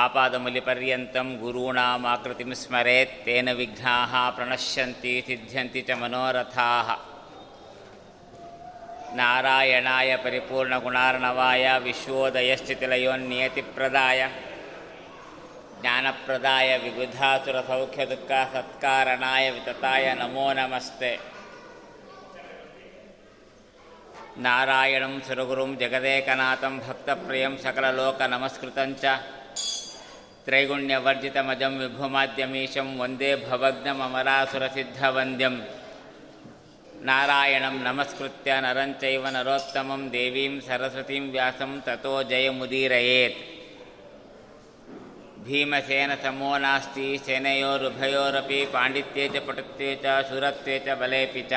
आपादमूल्यपर्यन्तं गुरूणाम् आकृतिं स्मरेत् तेन विघ्नाः प्रणश्यन्ति सिद्ध्यन्ति च मनोरथाः नारायणाय परिपूर्णगुणार्णवाय विश्वोदयश्चितिलयोन्नियतिप्रदाय ज्ञानप्रदाय विबुधासुरसौख्यदुःखसत्कारणाय वितताय नमो नमस्ते नारायणं सुरगुरुं जगदेकनाथं भक्तप्रियं सकललोकनमस्कृतं च त्रैगुण्यवर्जितमजं विभुमाद्यमीशं वन्दे भवग्नममरासुरसिद्धवन्द्यं नारायणं नमस्कृत्य नरं चैव नरोत्तमं देवीं सरस्वतीं व्यासं ततो जयमुदीरयेत्। भीमसेनसमो नास्ति सेनयोरुभयोरपि पाण्डित्ये च पटुत्वे च सुरत्वे च बलेऽपि च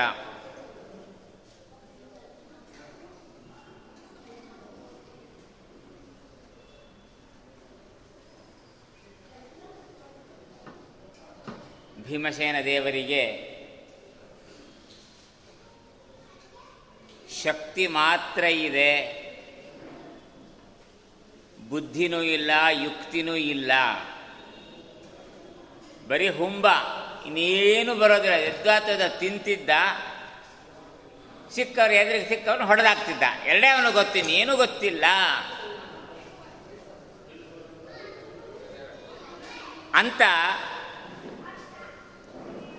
ಭೀಮಸೇನ ದೇವರಿಗೆ ಶಕ್ತಿ ಮಾತ್ರ ಇದೆ. ಬುದ್ಧಿನೂ ಇಲ್ಲ, ಯುಕ್ತಿನೂ ಇಲ್ಲ. ಬರೀ ಹುಂಬ, ಇನ್ನೇನು ಬರೋದಿಲ್ಲ. ಎದ್ದಾತದ ತಿಂತಿದ್ದ, ಸಿಕ್ಕವ್ರು ಎದುರಿಗೆ ಸಿಕ್ಕವನು ಹೊಡೆದಾಗ್ತಿದ್ದ ಎರಡೇ ಅವನು ಗೊತ್ತಿನ ಏನೂ ಗೊತ್ತಿಲ್ಲ. ಅಂತ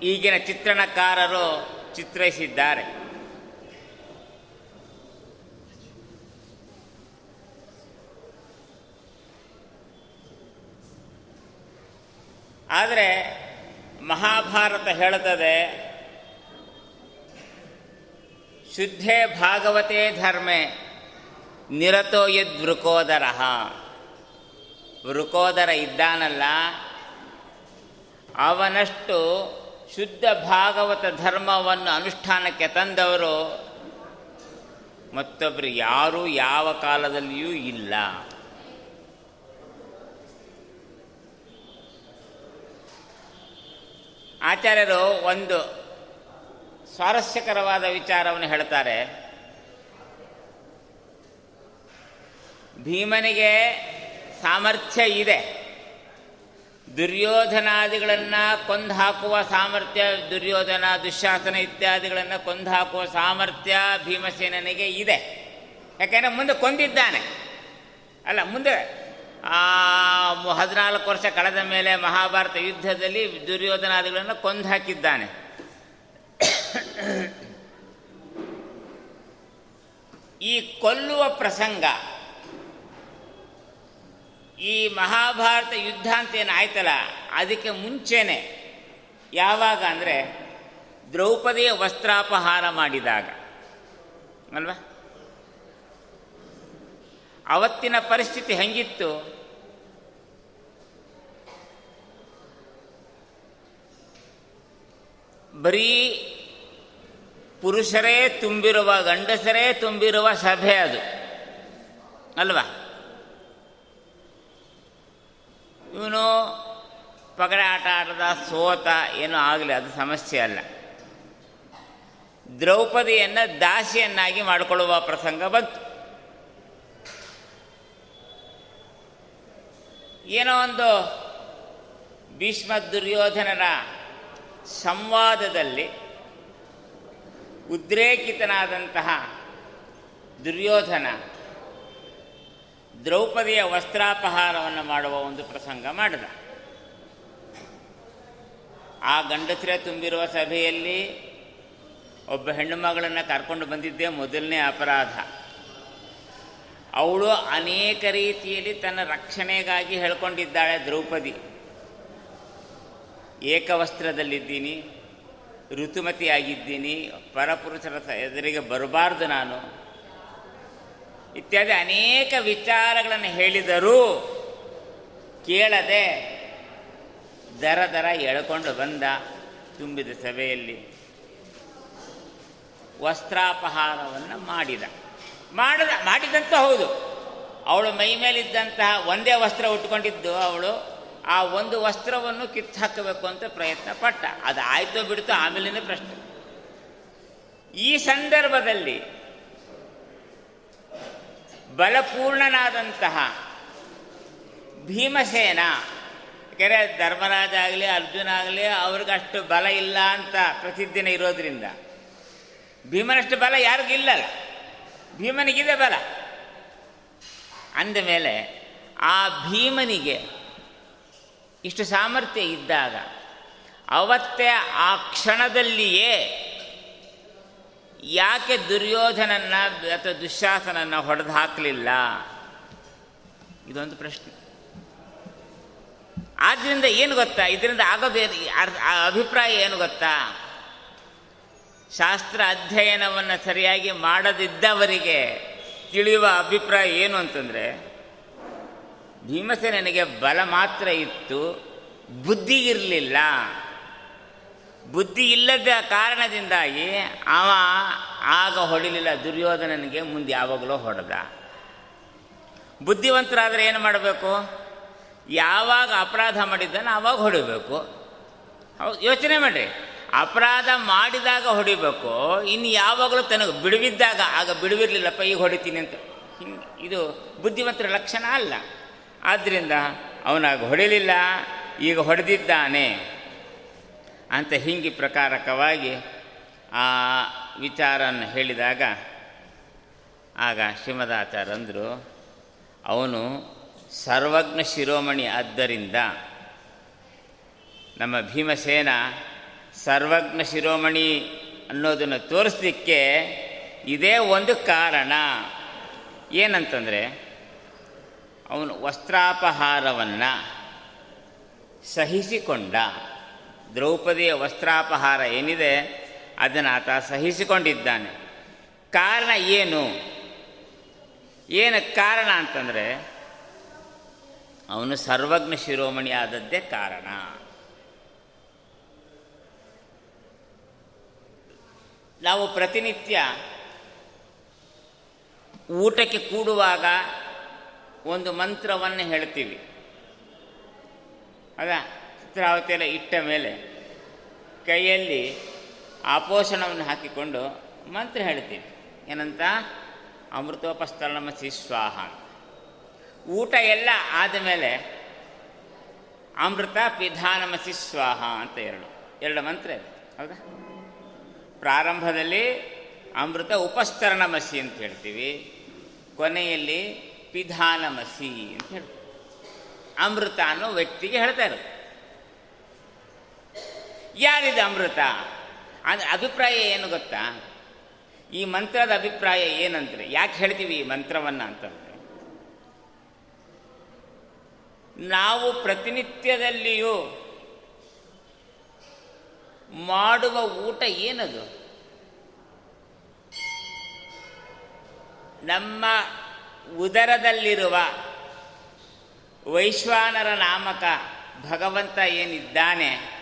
ಈಗಿನ ಚಿತ್ರಣಕಾರರು ಚಿತ್ರಿಸಿದ್ದಾರೆ. ಆದರೆ ಮಹಾಭಾರತ ಹೇಳುತ್ತದೆ, ಶುದ್ಧೇ ಭಾಗವತೆ ಧರ್ಮೆ, ನಿರತೋ ಯದ್ ವೃಕೋದರ. ವೃಕೋದರ ಇದ್ದಾನಲ್ಲ, ಅವನಷ್ಟು ಶುದ್ಧ ಭಾಗವತ ಧರ್ಮವನ್ನು ಅನುಷ್ಠಾನಕ್ಕೆ ತಂದವರು ಮತ್ತೊಬ್ಬರು ಯಾರೂ ಯಾವ ಕಾಲದಲ್ಲಿಯೂ ಇಲ್ಲ. ಆಚಾರ್ಯರು ಒಂದು ಸ್ವಾರಸ್ಯಕರವಾದ ವಿಚಾರವನ್ನು ಹೇಳ್ತಾರೆ. ಭೀಮನಿಗೆ ಸಾಮರ್ಥ್ಯ ಇದೆ. ದುರ್ಯೋಧನಾದಿಗಳನ್ನು ಕೊಂದು ಹಾಕುವ ಸಾಮರ್ಥ್ಯ, ದುರ್ಯೋಧನ ದುಶ್ಯಾಸನ ಇತ್ಯಾದಿಗಳನ್ನು ಕೊಂದು ಹಾಕುವ ಸಾಮರ್ಥ್ಯ ಭೀಮಸೇನನಿಗೆ ಇದೆ. ಯಾಕೆಂದರೆ ಮುಂದೆ ಕೊಂದಿದ್ದಾನೆ. ಅಲ್ಲ, ಮುಂದೆ ಹದಿನಾಲ್ಕು ವರ್ಷ ಕಳೆದ ಮೇಲೆ ಮಹಾಭಾರತ ಯುದ್ಧದಲ್ಲಿ ದುರ್ಯೋಧನಾದಿಗಳನ್ನು ಕೊಂದು ಹಾಕಿದ್ದಾನೆ ಈ ಕೊಲ್ಲುವ ಪ್ರಸಂಗ ಈ ಮಹಾಭಾರತ ಯುದ್ಧ ಅಂತ ಏನು ಆಯ್ತಲ್ಲ, ಅದಕ್ಕೆ ಮುಂಚೆನೆ ಯಾವಾಗ ಅಂದರೆ ದ್ರೌಪದಿಯ ವಸ್ತ್ರಾಪಹಾರ ಮಾಡಿದಾಗ, ಅಲ್ವಾ? ಅವತ್ತಿನ ಪರಿಸ್ಥಿತಿ ಹೆಂಗಿತ್ತು? ಬರೀ ಪುರುಷರೇ ತುಂಬಿರುವ ಗಂಡಸರೇ ತುಂಬಿರುವ ಸಭೆ ಅದು, ಅಲ್ವಾ? ಇವನು ಪಗಡೆ ಆಟ ಆಡದ ಸೋತ ಏನೂ ಆಗಲಿ, ಅದು ಸಮಸ್ಯೆ ಅಲ್ಲ. ದ್ರೌಪದಿಯನ್ನು ದಾಸಿಯನ್ನಾಗಿ ಮಾಡಿಕೊಳ್ಳುವ ಪ್ರಸಂಗ ಬಂತು. ಏನೋ ಒಂದು ಭೀಷ್ಮ ದುರ್ಯೋಧನರ ಸಂವಾದದಲ್ಲಿ ಉದ್ರೇಕಿತನಾದಂತಹ ದುರ್ಯೋಧನ ದ್ರೌಪದಿಯ ವಸ್ತ್ರಾಪಹಾರವನ್ನು ಮಾಡುವ ಒಂದು ಪ್ರಸಂಗ ಮಾಡಿದ. ಆ ಗಂಡಸರೇ ತುಂಬಿರುವ ಸಭೆಯಲ್ಲಿ ಒಬ್ಬ ಹೆಣ್ಣು ಮಗಳನ್ನು ಕರ್ಕೊಂಡು ಬಂದಿದ್ದೇ ಮೊದಲನೇ ಅಪರಾಧ. ಅವಳು ಅನೇಕ ರೀತಿಯಲ್ಲಿ ತನ್ನ ರಕ್ಷಣೆಗಾಗಿ ಹೇಳ್ಕೊಂಡಿದ್ದಾಳೆ ದ್ರೌಪದಿ. ಏಕವಸ್ತ್ರದಲ್ಲಿದ್ದೀನಿ, ಋತುಮತಿಯಾಗಿದ್ದೀನಿ, ಪರಪುರುಷರ ಎದುರಿಗೆ ಬರಬಾರ್ದು ನಾನು. ಇತ್ಯಾದಿ ಅನೇಕ ವಿಚಾರಗಳನ್ನು ಹೇಳಿದರೂ ಕೇಳದೆ ದರ ದರ ಎಳ್ಕೊಂಡು ಬಂದ ತುಂಬಿದ ಸಭೆಯಲ್ಲಿ ವಸ್ತ್ರಾಪಹಾರವನ್ನು ಮಾಡಿದ. ಮಾಡಿದ, ಮಾಡಿದಂತ ಹೌದು. ಅವಳು ಮೈ ಮೇಲಿದ್ದಂತಹ ಒಂದೇ ವಸ್ತ್ರ ಉಟ್ಕೊಂಡಿದ್ದು ಅವಳು, ಆ ಒಂದು ವಸ್ತ್ರವನ್ನು ಕಿತ್ತು ಹಾಕಬೇಕು ಅಂತ ಪ್ರಯತ್ನ ಪಟ್ಟ. ಅದು ಆಯ್ತೋ ಬಿಡ್ತೋ ಆಮೇಲಿನ ಪ್ರಶ್ನೆ. ಈ ಸಂದರ್ಭದಲ್ಲಿ ಬಲಪೂರ್ಣನಾದಂತಹ ಭೀಮಸೇನ, ಯಾಕೆಂದರೆ ಧರ್ಮರಾಜ ಆಗಲಿ, ಅರ್ಜುನ ಆಗಲಿ, ಅವ್ರಿಗಷ್ಟು ಬಲ ಇಲ್ಲ ಅಂತ ಪ್ರತಿದಿನ ಇರೋದ್ರಿಂದ. ಭೀಮನಷ್ಟು ಬಲ ಯಾರಿಗಿಲ್ಲಲ್ಲ ಭೀಮನಿಗಿದೆ ಬಲ. ಅಂದಮೇಲೆ ಆ ಭೀಮನಿಗೆ ಇಷ್ಟು ಸಾಮರ್ಥ್ಯ ಇದ್ದಾಗ ಅವತ್ತೇ ಆ ಕ್ಷಣದಲ್ಲಿಯೇ ಯಾಕೆ ದುರ್ಯೋಧನನ್ನ ಅಥವಾ ದುಶ್ಯಾಸನನ್ನ ಹೊಡೆದು ಹಾಕಲಿಲ್ಲ? ಇದೊಂದು ಪ್ರಶ್ನೆ. ಆದ್ದರಿಂದ ಏನು ಗೊತ್ತಾ? ಇದರಿಂದ ಆಗೋದೇ ಅಭಿಪ್ರಾಯ ಏನು ಗೊತ್ತಾ? ಶಾಸ್ತ್ರ ಅಧ್ಯಯನವನ್ನು ಸರಿಯಾಗಿ ಮಾಡದಿದ್ದವರಿಗೆ ತಿಳಿಯುವ ಅಭಿಪ್ರಾಯ ಏನು ಅಂತಂದರೆ ಭೀಮಸೇನಿಗೆ ಬಲ ಮಾತ್ರ ಇತ್ತು, ಬುದ್ಧಿ ಇರಲಿಲ್ಲ. ಬುದ್ಧಿ ಇಲ್ಲದ ಕಾರಣದಿಂದಾಗಿ ಅವ ಆಗ ಹೊಡಿಲಿಲ್ಲ, ದುರ್ಯೋಧನನಿಗೆ ಮುಂದೆ ಯಾವಾಗಲೂ ಹೊಡೆದ. ಬುದ್ಧಿವಂತರಾದರೆ ಏನು ಮಾಡಬೇಕು? ಯಾವಾಗ ಅಪರಾಧ ಮಾಡಿದ್ದಾನೆ ಆವಾಗ ಹೊಡಿಬೇಕು. ಯೋಚನೆ ಮಾಡಿರಿ. ಅಪರಾಧ ಮಾಡಿದಾಗ ಹೊಡಿಬೇಕು, ಇನ್ನು ಯಾವಾಗಲೂ ತನಗೆ ಬಿಡುವಿದ್ದಾಗ, ಆಗ ಬಿಡುವಿರಲಿಲ್ಲಪ್ಪ, ಈಗ ಹೊಡಿತೀನಿ ಅಂತ. ಇದು ಬುದ್ಧಿವಂತರ ಲಕ್ಷಣ ಅಲ್ಲ. ಆದ್ದರಿಂದ ಅವನಾಗ ಹೊಡಿಲಿಲ್ಲ, ಈಗ ಹೊಡೆದಿದ್ದಾನೆ. ಅಂತ ಹಿಂಗೆ ಪ್ರಕಾರಕವಾಗಿ ಆ ವಿಚಾರವನ್ನು ಹೇಳಿದಾಗ, ಆಗ ಶ್ರೀಮದಾಚಾರ್ಯಂದರು, ಅವನು ಸರ್ವಜ್ಞ ಶಿರೋಮಣಿ ಆದ್ದರಿಂದ ನಮ್ಮ ಭೀಮಸೇನ ಸರ್ವಜ್ಞ ಶಿರೋಮಣಿ ಅನ್ನೋದನ್ನು ತೋರಿಸ್ಲಿಕ್ಕೆ ಇದೇ ಒಂದು ಕಾರಣ. ಏನಂತಂದರೆ, ಅವನು ವಸ್ತ್ರಾಪಹಾರವನ್ನು ಸಹಿಸಿಕೊಂಡ ದ್ರೌಪದಿಯ ವಸ್ತ್ರಾಪಹಾರ ಏನಿದೆ, ಅದನ್ನು ಆತ ಸಹಿಸಿಕೊಂಡಿದ್ದಾನೆ. ಕಾರಣ ಏನು? ಏನು ಕಾರಣ ಅಂತಂದರೆ, ಅವನು ಸರ್ವಜ್ಞ ಶಿರೋಮಣಿ ಆದದ್ದೇ ಕಾರಣ. ನಾವು ಪ್ರತಿನಿತ್ಯ ಊಟಕ್ಕೆ ಕೂಡುವಾಗ ಒಂದು ಮಂತ್ರವನ್ನು ಹೇಳ್ತೀವಿ. ಅದ? ಚಿತ್ರಾವತಿಯೆಲ್ಲ ಇಟ್ಟ ಮೇಲೆ ಕೈಯಲ್ಲಿ ಆಪೋಷಣವನ್ನು ಹಾಕಿಕೊಂಡು ಮಂತ್ರ ಹೇಳ್ತೀವಿ. ಏನಂತ? ಅಮೃತೋಪಸ್ಥಳಮಸಿ ಸ್ವಾಹ. ಊಟ ಎಲ್ಲ ಆದಮೇಲೆ ಅಮೃತ ಪಿಧಾನಮಸಿ ಸ್ವಾಹ ಅಂತ ಎರಡು. ಎರಡು ಮಂತ್ರ ಇದೆ. ಹೌದಾ? ಪ್ರಾರಂಭದಲ್ಲಿ ಅಮೃತ ಉಪಸ್ತರಣಮಸಿ ಅಂತ ಹೇಳ್ತೀವಿ. ಕೊನೆಯಲ್ಲಿ ಪಿಧಾನಮಸಿ ಅಂತ ಹೇಳ್ತೀವಿ. ಅಮೃತ ಅನ್ನೋ ವ್ಯಕ್ತಿಗೆ ಹೇಳ್ತಾ ಯಾರಿದೆ ಅಮೃತ? ಅದು ಅಭಿಪ್ರಾಯ ಏನು ಗೊತ್ತಾ? ಈ ಮಂತ್ರದ ಅಭಿಪ್ರಾಯ ಏನಂದ್ರೆ, ಯಾಕೆ ಹೇಳ್ತೀವಿ ಈ ಮಂತ್ರವನ್ನು ಅಂತಂದರೆ, ನಾವು ಪ್ರತಿನಿತ್ಯದಲ್ಲಿಯೂ ಮಾಡುವ ಊಟ ಏನದು? ನಮ್ಮ ಉದರದಲ್ಲಿರುವ ವೈಶ್ವಾನರ ನಾಮಕ ಭಗವಂತ ಏನಿದ್ದಾನೆ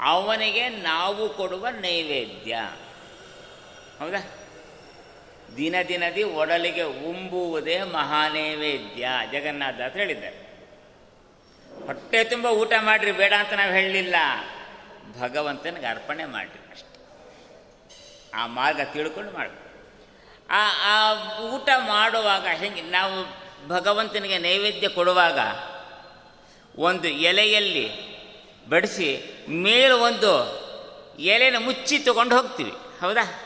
ಅವನಿಗೆ ನಾವು ಕೊಡುವ ನೈವೇದ್ಯ. ಹೌದಾ? ದಿನ ದಿನದಿ ಒಡಲಿಗೆ ಉಂಬುವುದೇ ಮಹಾನೈವೇದ್ಯ, ಜಗನ್ನಾಥ ಅಂತ ಹೇಳಿದ್ದಾರೆ. ಹೊಟ್ಟೆ ತುಂಬ ಊಟ ಮಾಡಿರಿ, ಬೇಡ ಅಂತ ನಾವು ಹೇಳಲಿಲ್ಲ. ಭಗವಂತನಿಗೆ ಅರ್ಪಣೆ ಮಾಡಿರಿ ಅಷ್ಟೆ. ಆ ಮಾರ್ಗ ತಿಳ್ಕೊಂಡು ಮಾಡಿ ಆ ಆ ಊಟ ಮಾಡುವಾಗ ಹೆಂಗೆ, ನಾವು ಭಗವಂತನಿಗೆ ನೈವೇದ್ಯ ಕೊಡುವಾಗ ಒಂದು ಎಲೆಯಲ್ಲಿ ಬಡಿಸಿ ಮೇಲೆ ಒಂದು ಎಲೆನ ಮುಚ್ಚಿ ತಗೊಂಡು ಹೋಗ್ತೀವಿ. ಹೌದಾ?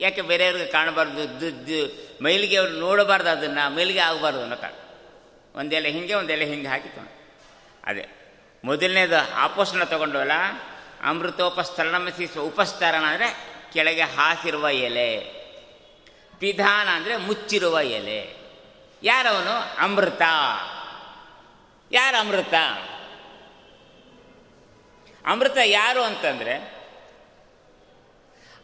ಯಾಕೆ ಬೇರೆಯವ್ರಿಗೆ ಕಾಣಬಾರ್ದು? ಮೈಲಿಗೆ ಅವ್ರು ನೋಡಬಾರ್ದು ಅದನ್ನು, ಮೈಲಿಗೆ ಆಗಬಾರ್ದು ಅನ್ನೋ ಕಾರಣ. ಒಂದೆಲೆ ಹಿಂಗೆ ಒಂದೆಲೆ ಹಿಂಗೆ ಹಾಕಿ ತಗೊಂಡು. ಅದೇ. ಮೊದಲನೇದು ಆಪೋಷಣ ತಗೊಂಡವಲ್ಲ ಅಮೃತೋಪಸ್ತರಣಮಿಸಿ ಉಪಸ್ಥರಣ ಅಂದರೆ ಕೆಳಗೆ ಹಾಸಿರುವ ಎಲೆ, ಪಿಧಾನ ಅಂದರೆ ಮುಚ್ಚಿರುವ ಎಲೆ. ಯಾರವನು? ಅಮೃತ. ಯಾರು ಅಮೃತ? ಅಮೃತ ಯಾರು ಅಂತಂದರೆ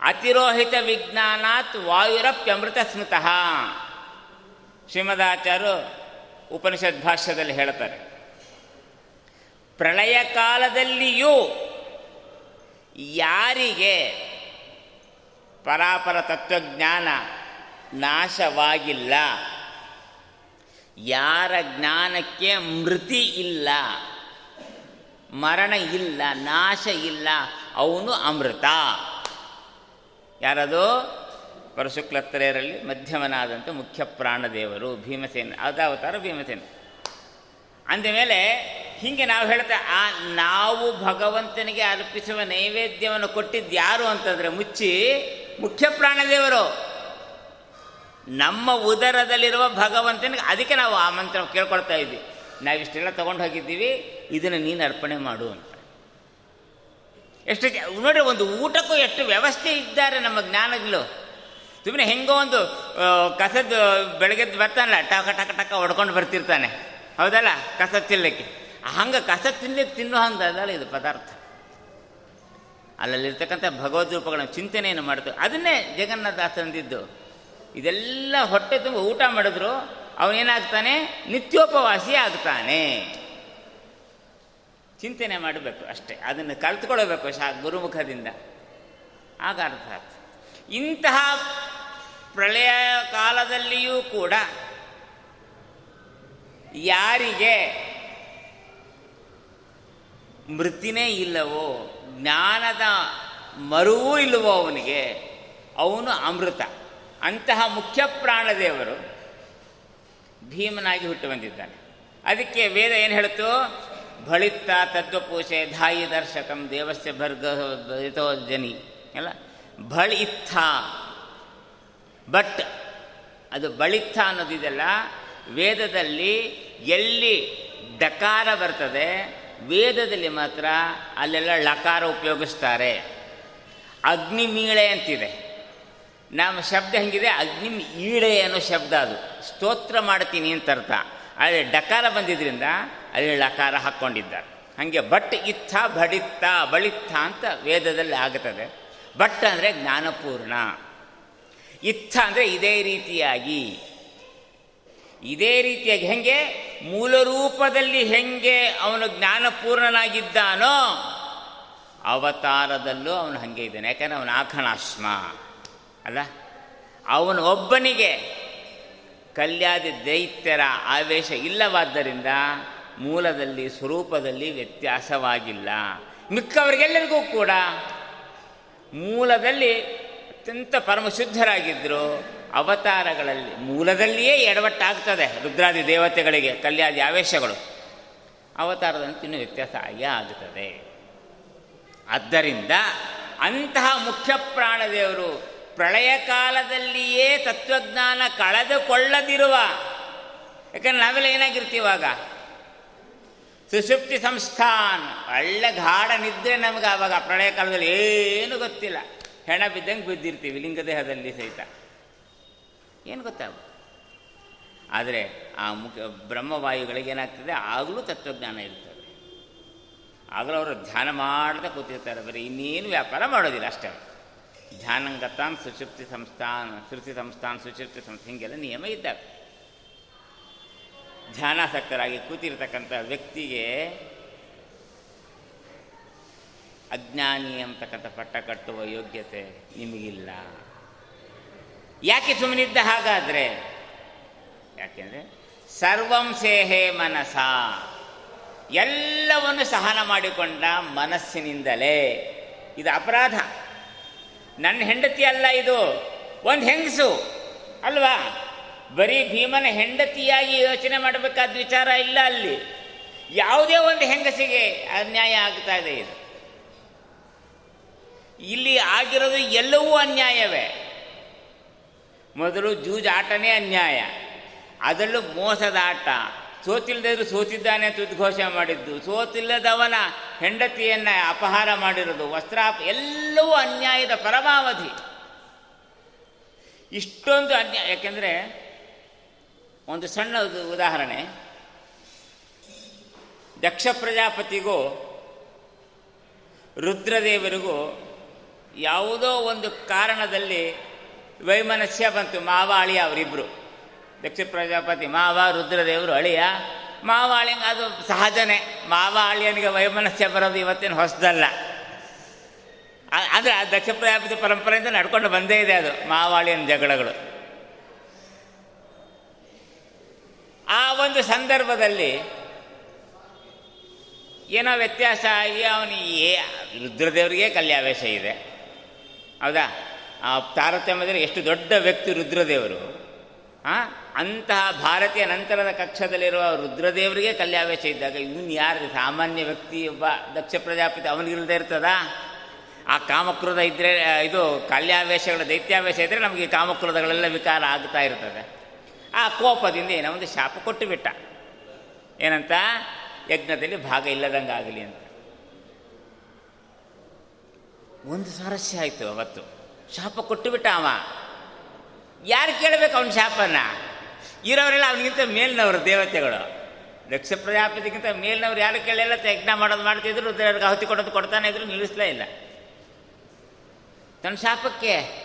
ಅತಿರೋಹಿತ ವಿಜ್ಞಾನಾತ್ ವಾಯುರಪ್ಯಮೃತ ಸ್ಮೃತಃ. ಶ್ರೀಮದಾಚಾರ್ಯರು ಉಪನಿಷತ್ ಭಾಷ್ಯದಲ್ಲಿ ಹೇಳ್ತಾರೆ, ಪ್ರಳಯ ಕಾಲದಲ್ಲಿಯೂ ಯಾರಿಗೆ ಪರಾಪರ ತತ್ವಜ್ಞಾನ ನಾಶವಾಗಿಲ್ಲ, ಯಾರ ಜ್ಞಾನಕ್ಕೆ ಮೃತಿ ಇಲ್ಲ. ಮರಣ ಇಲ್ಲ, ನಾಶ ಇಲ್ಲ, ಅವನು ಅಮೃತ. ಯಾರದು? ಪರಶುಕ್ಲತ್ತರೆಯರಲ್ಲಿ ಮಧ್ಯಮನಾದಂಥ ಮುಖ್ಯ ಪ್ರಾಣದೇವರು, ಭೀಮಸೇನ ಅದಾವತಾರ ಭೀಮಸೇನ. ಅಂದಮೇಲೆ ಹೀಗೆ ನಾವು ಹೇಳ್ತಾ, ಆ ನಾವು ಭಗವಂತನಿಗೆ ಅರ್ಪಿಸುವ ನೈವೇದ್ಯವನ್ನು ಕೊಟ್ಟಿದ್ದು ಯಾರು ಅಂತಂದರೆ ಮುಚ್ಚಿ ಮುಖ್ಯ ಪ್ರಾಣದೇವರು. ನಮ್ಮ ಉದರದಲ್ಲಿರುವ ಭಗವಂತನಿಗೆ, ಅದಕ್ಕೆ ನಾವು ಆ ಮಂತ್ರ ಕೇಳ್ಕೊಳ್ತಾ ಇದ್ವಿ. ನಾವಿಷ್ಟೆಲ್ಲ ತೊಗೊಂಡು ಹೋಗಿದ್ದೀವಿ. ಇದನ್ನು ನೀನು ಅರ್ಪಣೆ ಮಾಡು ಅಂತ. ಎಷ್ಟು ನೋಡ್ರಿ, ಒಂದು ಊಟಕ್ಕೂ ಎಷ್ಟು ವ್ಯವಸ್ಥೆ ಇದ್ದಾರೆ ನಮ್ಮ ಜ್ಞಾನಗಳು. ಸುಮ್ಮನೆ ಹೆಂಗೋ ಒಂದು ಕಸದ ಬೆಳಗ್ಗೆದ್ದು ಬರ್ತಾನಲ್ಲ, ಟಕ ಟಕ ಟಕ ಹೊಡ್ಕೊಂಡು ಬರ್ತಿರ್ತಾನೆ. ಹೌದಲ್ಲ? ಕಸ ತಿನ್ನಲಿಕ್ಕೆ ಹಂಗೆ ಕಸ ತಿನ್ಲಿಕ್ಕೆ ತಿನ್ನೋ ಹಂಗೆ ಅದಲ್ಲ ಇದು ಪದಾರ್ಥ. ಅಲ್ಲಲ್ಲಿರ್ತಕ್ಕಂಥ ಭಗವದ್ ರೂಪಗಳ ಚಿಂತನೆಯನ್ನು ಮಾಡ್ತಾರೆ ಅದನ್ನೇ ಜಗನ್ನಾಥ ಅಂದಿದ್ದು ಇದೆಲ್ಲ ಹೊಟ್ಟೆ ತುಂಬ ಊಟ ಮಾಡಿದ್ರು, ಅವನೇನಾಗ್ತಾನೆ? ನಿತ್ಯೋಪವಾಸಿ ಆಗ್ತಾನೆ. ಚಿಂತನೆ ಮಾಡಬೇಕು ಅಷ್ಟೇ, ಅದನ್ನು ಕಲ್ತ್ಕೊಳ್ಬೇಕು ಶಾ, ಗುರುಮುಖದಿಂದ. ಆಗ ಅರ್ಥ ಆಗ್ತದೆ ಇಂತಹ ಪ್ರಳಯ ಕಾಲದಲ್ಲಿಯೂ ಕೂಡ ಯಾರಿಗೆ ಮೃತಿನೇ ಇಲ್ಲವೋ, ಜ್ಞಾನದ ಮರುವೂ ಇಲ್ಲವೋ ಅವನಿಗೆ, ಅವನು ಅಮೃತ. ಅಂತಹ ಮುಖ್ಯ ಪ್ರಾಣದೇವರು ಭೀಮನಾಗಿ ಹುಟ್ಟು ಬಂದಿದ್ದಾನೆ. ಅದಕ್ಕೆ ವೇದ ಏನು ಹೇಳ್ತು? ಬಳಿತ್ತ ತತ್ವಪೂಷೆ ಧಾಯಿ ದರ್ಶಕಂ ದೇವಸ್ಯ ಭರ್ಗ ಜನಿ. ಅಲ್ಲ? ಬಳಿತ್ಥ ಬಟ್ ಅದು ಬಳಿತ್ಥ ಅನ್ನೋದಿದೆಲ್ಲ ವೇದದಲ್ಲಿ ಎಲ್ಲಿ ಡಕಾರ ಬರ್ತದೆ, ವೇದದಲ್ಲಿ ಮಾತ್ರ ಅಲ್ಲೆಲ್ಲ ಲಕಾರ ಉಪಯೋಗಿಸ್ತಾರೆ. ಅಗ್ನಿಮೀಳೆ ಅಂತಿದೆ. ನಮ್ಮ ಶಬ್ದ ಹೆಂಗಿದೆ? ಅಗ್ನಿ ಈಳೆ ಅನ್ನೋ ಶಬ್ದ ಅದು. ಸ್ತೋತ್ರ ಮಾಡ್ತೀನಿ ಅಂತ ಅರ್ಥ. ಆದರೆ ಡಕಾರ ಬಂದಿದ್ರಿಂದ ಅಲ್ಲಿ ಲಕಾರ ಹಾಕ್ಕೊಂಡಿದ್ದಾರೆ ಹಾಗೆ ಭಟ್ ಇತ್ತ ಬಡಿತ್ತ ಬಳಿತ್ತ ಅಂತ ವೇದದಲ್ಲಿ ಆಗುತ್ತದೆ ಭಟ್ ಅಂದರೆ ಜ್ಞಾನಪೂರ್ಣ. ಇತ್ತ ಅಂದರೆ ಇದೇ ರೀತಿಯಾಗಿ. ಇದೇ ರೀತಿಯಾಗಿ ಹೆಂಗೆ? ಮೂಲ ರೂಪದಲ್ಲಿ ಹೆಂಗೆ ಅವನು ಜ್ಞಾನಪೂರ್ಣನಾಗಿದ್ದಾನೋ ಅವತಾರದಲ್ಲೂ ಅವನು ಹಾಗೆ ಇದ್ದಾನೆ. ಯಾಕಂದರೆ ಅವನ ಆಖಣಾಶ್ಮ ಅಲ್ಲ? ಅವನು ಒಬ್ಬನಿಗೆ ಕಲ್ಯಾದಿ ದೈತ್ಯರ ಆವೇಶ ಇಲ್ಲವಾದ್ದರಿಂದ ಮೂಲದಲ್ಲಿ, ಸ್ವರೂಪದಲ್ಲಿ ವ್ಯತ್ಯಾಸವಾಗಿಲ್ಲ. ಮಿಕ್ಕವರಿಗೆಲ್ಲರಿಗೂ ಕೂಡ ಮೂಲದಲ್ಲಿ ಅತ್ಯಂತ ಪರಮಶುದ್ಧರಾಗಿದ್ದರು ಅವತಾರಗಳಲ್ಲಿ, ಮೂಲದಲ್ಲಿಯೇ ಎಡವಟ್ಟಾಗ್ತದೆ ರುದ್ರಾದಿ ದೇವತೆಗಳಿಗೆ, ಕಲ್ಯಾದಿ ಆವೇಶಗಳು. ಅವತಾರದಂತೆ ಇನ್ನೂ ವ್ಯತ್ಯಾಸ ಆಗೇ ಆಗುತ್ತದೆ ಆದ್ದರಿಂದ ಅಂತಹ ಮುಖ್ಯ ಪ್ರಾಣದೇವರು ಪ್ರಳಯ ಕಾಲದಲ್ಲಿಯೇ ತತ್ವಜ್ಞಾನ ಕಳೆದುಕೊಳ್ಳದಿರುವ, ಯಾಕಂದ್ರೆ ನಾವೆಲ್ಲ ಏನಾಗಿರ್ತೀವಾಗ ಸುಷುಪ್ತಿ ಸಂಸ್ಥಾನ. ಒಳ್ಳೆ ಗಾಢ ನಿದ್ರೆ ನಮಗೆ ಆವಾಗ ಪ್ರಳಯ ಕಾಲದಲ್ಲಿ ಏನು ಗೊತ್ತಿಲ್ಲ. ಹೆಣ ಬಿದ್ದಂಗೆ ಬಿದ್ದಿರ್ತೀವಿ ಲಿಂಗದೇಹದಲ್ಲಿ ಸಹಿತ. ಏನು ಗೊತ್ತಾಗ? ಆದರೆ ಆ ಮುಖ್ಯ ಬ್ರಹ್ಮವಾಯುಗಳಿಗೆ ಏನಾಗ್ತದೆ? ಆಗಲೂ ತತ್ವಜ್ಞಾನ ಇರ್ತದೆ. ಆಗಲೂ ಅವರು ಧ್ಯಾನ ಮಾಡ್ತಾ ಕೂತಿರ್ತಾರೆ. ಬರೀ ಇನ್ನೇನು ವ್ಯಾಪಾರ ಮಾಡೋದಿಲ್ಲ ಅಷ್ಟೇ. ಧ್ಯಾನಂಗತಾನ್ ಸುಶುಪ್ತಿ ಸಂಸ್ಥಾನ, ಶ್ರುತಿ ಸಂಸ್ಥಾನ ಸುಶುಪ್ತಿ ಸಂಸ್ಥೆ ನಿಯಮ ಇದ್ದಾವೆ. ಧ್ಯಾನಾಸಕ್ತರಾಗಿ ಕೂತಿರ್ತಕ್ಕಂಥ ವ್ಯಕ್ತಿಗೆ ಅಜ್ಞಾನಿ ಅಂತಕ್ಕಂಥ ಪಟ್ಟ ಕಟ್ಟುವ ಯೋಗ್ಯತೆ ನಿಮಗಿಲ್ಲ. ಯಾಕೆ ಸುಮ್ಮನಿದ್ದ ಹಾಗಾದರೆ? ಯಾಕೆಂದರೆ ಸರ್ವಂ ಸೇಹೆ ಮನಸ. ಎಲ್ಲವನ್ನು ಸಹನ ಮಾಡಿಕೊಂಡ ಮನಸ್ಸಿನಿಂದಲೇ. ಇದು ಅಪರಾಧ. ನನ್ನ ಹೆಂಡತಿ ಅಲ್ಲ ಇದು. ಒಂದು ಹೆಂಗಸು. ಅಲ್ವಾ? ಬರೀ ಭೀಮನ ಹೆಂಡತಿಯಾಗಿ ಯೋಚನೆ ಮಾಡಬೇಕಾದ ವಿಚಾರ ಇಲ್ಲ ಅಲ್ಲಿ. ಯಾವುದೇ ಒಂದು ಹೆಂಗಸಿಗೆ ಅನ್ಯಾಯ ಆಗ್ತಾ ಇದೆ ಇದು. ಇಲ್ಲಿ ಆಗಿರೋದು ಎಲ್ಲವೂ ಅನ್ಯಾಯವೇ. ಮೊದಲು ಜೂಜಾಟನೇ ಅನ್ಯಾಯ. ಅದರಲ್ಲೂ ಮೋಸದ ಆಟ. ಸೋತಿಲ್ಲದಿದ್ರು ಸೋತಿದ್ದಾನೆ ಅಂತ ಉದ್ಘೋಷ ಮಾಡಿದ್ದು. ಸೋತಿಲ್ಲದವನ ಹೆಂಡತಿಯನ್ನು ಅಪಹಾರ ಮಾಡಿರೋದು. ವಸ್ತ್ರಾಪ ಎಲ್ಲವೂ ಅನ್ಯಾಯದ ಪರಮಾವಧಿ. ಇಷ್ಟೊಂದು ಅನ್ಯಾಯ. ಯಾಕೆಂದರೆ ಒಂದು ಸಣ್ಣ ಉದ- ಉದಾಹರಣೆ. ದಕ್ಷ ಪ್ರಜಾಪತಿಗೂ ರುದ್ರದೇವರಿಗೂ ಯಾವುದೋ ಒಂದು ಕಾರಣದಲ್ಲಿ ವೈಮನಸ್ಯ ಬಂತು. ಮಾವ ಅಳಿಯ ಅವರಿಬ್ಬರು ದಕ್ಷ ಪ್ರಜಾಪತಿ, ಮಾವ, ರುದ್ರದೇವರು ಅಳಿಯ. ಮಾವ ಅಳಿಯಂಗ ಅದು ಸಹಜನೇ. ಮಾವ ಅಳಿಯನಿಗೆ ವೈಮನಸ್ಯ ಬರೋದು ಇವತ್ತಿನ ಹೊಸದಲ್ಲ. ಆದರೆ ಆ ದಕ್ಷ ಪ್ರಜಾಪತಿ ಪರಂಪರೆಯಿಂದ ನಡ್ಕೊಂಡು ಬಂದೇ ಇದೆ ಅದು. ಮಾವಾಳಿಯನ ಜಗಳಗಳು ಆ ಒಂದು ಸಂದರ್ಭದಲ್ಲಿ ಏನೋ ವ್ಯತ್ಯಾಸ ಆಗಿ ಅವನಿಗೆ ರುದ್ರದೇವರಿಗೆ ಕಲ್ಯಾವೇಶ ಇದೆ. ಹೌದಾ? ಆ ತಾರತಮ್ಯದಲ್ಲಿ ಎಷ್ಟು ದೊಡ್ಡ ವ್ಯಕ್ತಿ ರುದ್ರದೇವರು. ಅಂತಹ ಭಾರತೀಯ ನಂತರದ ಕಕ್ಷದಲ್ಲಿರುವ ರುದ್ರದೇವರಿಗೆ ಕಲ್ಯಾವೇಶ ಇದ್ದಾಗ ಇವನು ಯಾರು ಸಾಮಾನ್ಯ ವ್ಯಕ್ತಿ, ಒಬ್ಬ ದಕ್ಷ ಪ್ರಜಾಪತಿ ಅವನಿಗಿಲ್ಲದೆ ಇರ್ತದ? ಆ ಕಾಮಕ್ರೋಧ ಇದ್ದರೆ ಇದು ಕಲ್ಯಾವೇಶಗಳ ದೈತ್ಯಾವೇಶ ಇದ್ದರೆ ನಮಗೆ ಕಾಮಕ್ರೋಧಗಳೆಲ್ಲ ವಿಕಾರ ಆಗ್ತಾ ಇರ್ತದೆ. ಆ ಕೋಪದಿಂದ ಏನೋ ಒಂದು ಶಾಪ ಕೊಟ್ಟು ಬಿಟ್ಟ ಏನಂತ? ಯಜ್ಞದಲ್ಲಿ ಭಾಗ ಇಲ್ಲದಂಗೆ ಆಗಲಿ ಅಂತ. ಒಂದು ಸಾರಸ್ಯ ಆಯಿತು ಅವತ್ತು. ಶಾಪ ಕೊಟ್ಟು ಬಿಟ್ಟ ಅವ. ಯಾರು ಕೇಳಬೇಕು ಅವನ ಶಾಪನ? ಇರೋರೆಲ್ಲ ಅವನಿಗಿಂತ ಮೇಲಿನವರು ದೇವತೆಗಳು. ದಕ್ಷ ಪ್ರಜಾಪತಿಗಿಂತ ಮೇಲಿನವ್ರು ಯಾರು ಕೇಳಿಲ್ಲ ಯಜ್ಞ ಮಾಡೋದು ಮಾಡ್ತಿದ್ರು, ರುದ್ರರಿಗೆ ಆಹುತಿ ಕೊಡೋದು ಕೊಡ್ತಾನೆ ಇದ್ರು, ನಿಲ್ಲಿಸ್ಲೇ ಇಲ್ಲ. ತನ್ನ ಶಾಪಕ್ಕೆ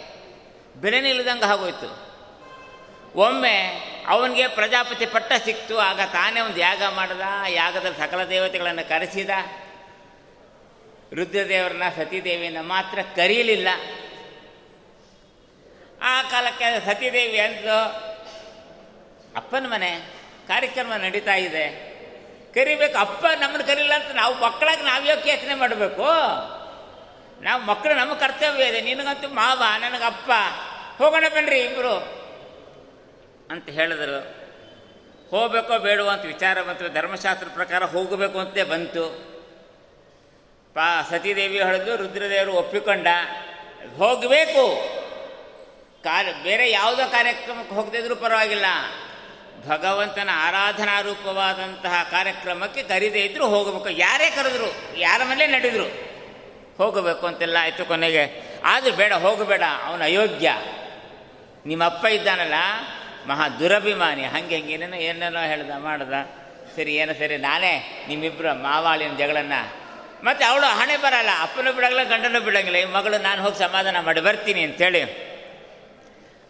ಬೆಲೆನೇ ಇಲ್ಲದಂಗೆ ಆಗೋಯ್ತು. ಒಮ್ಮೆ ಅವನಿಗೆ ಪ್ರಜಾಪತಿ ಪಟ್ಟ ಸಿಕ್ತು, ಆಗ ತಾನೇ ಒಂದು ಯಾಗ ಮಾಡಿದ, ಯಾಗದ ಸಕಲ ದೇವತೆಗಳನ್ನು ಕರೆಸಿದ. ರುದ್ರದೇವರನ್ನ, ಸತೀದೇವಿಯನ್ನು ಮಾತ್ರ ಕರೀಲಿಲ್ಲ. ಆ ಕಾಲಕ್ಕೆ ಸತೀದೇವಿ ಅಂದು ಅಪ್ಪನ ಮನೆ, ಕಾರ್ಯಕ್ರಮ ನಡೀತಾ ಇದೆ. ಕರಿಬೇಕು, ಅಪ್ಪ ನಮ್ಮನ್ನು ಕರೀಲ್ಲ ಅಂತ ನಾವು ಮಕ್ಕಳಾಗಿ ನಾವು ಯಾಕೆ ಯೋಚನೆ ಮಾಡಬೇಕು? ನಾವು ಮಕ್ಕಳು ನಮ್ಮ ಕರ್ತವ್ಯ ಇದೆ, ನಿನಗಂತೂ ಮಾವ ನನಗೆ ಅಪ್ಪ ಹೋಗೋಣ ಬನ್ನಿರಿ ಇಬ್ಬರು ಅಂತ ಹೇಳಿದರು. ಹೋಗಬೇಕೋ ಬೇಡವೋ ಅಂತ ವಿಚಾರ ಬಂತು. ಧರ್ಮಶಾಸ್ತ್ರ ಪ್ರಕಾರ ಹೋಗಬೇಕು ಅಂತೇ ಬಂತು. ಪಾ, ಸತೀದೇವಿ ಹೇಳಿದ್ರು ರುದ್ರದೇವರು ಒಪ್ಪಿಕೊಂಡ. ಹೋಗಬೇಕು. ಕಾರ್ಯ, ಬೇರೆ ಯಾವುದೋ ಕಾರ್ಯಕ್ರಮಕ್ಕೆ ಹೋಗದಿದ್ರೂ ಪರವಾಗಿಲ್ಲ. ಭಗವಂತನ ಆರಾಧನಾ ರೂಪವಾದಂತಹ ಕಾರ್ಯಕ್ರಮಕ್ಕೆ ಕರೀದೇ ಇದ್ದರೂ ಹೋಗಬೇಕು. ಯಾರೇ ಕರೆದ್ರು, ಯಾರ ಮೇಲೆ ನಡೆದ್ರು, ಹೋಗಬೇಕು ಅಂತೆಲ್ಲ ಆಯಿತು ಕೊನೆಗೆ. ಆದರೂ ಬೇಡ, ಹೋಗಬೇಡ, ಅವನು ಅಯೋಗ್ಯ. ನಿಮ್ಮ ಅಪ್ಪ ಇದ್ದಾನಲ್ಲ ಮಹಾ ದುರಭಿಮಾನಿ. ಹಂಗೆ ಹಂಗೆ ಏನೇನೋ ಏನೇನೋ ಹೇಳ್ದ, ಮಾಡ್ದ. ಸರಿ, ಏನೋ ಸರಿ, ನಾನೇ ನಿಮ್ಮಿಬ್ಬರು ಮಾವಾಳಿನ ಜಗಳನ್ನ. ಮತ್ತು ಅವಳು ಹಣೆ ಬರಲ್ಲ, ಅಪ್ಪನೂ ಬಿಡೋಂಗಿಲ್ಲ, ಗಂಡನೂ ಬಿಡಂಗಿಲ್ಲ. ಈ ಮಗಳು ನಾನು ಹೋಗಿ ಸಮಾಧಾನ ಮಾಡಿ ಬರ್ತೀನಿ ಅಂತೇಳಿ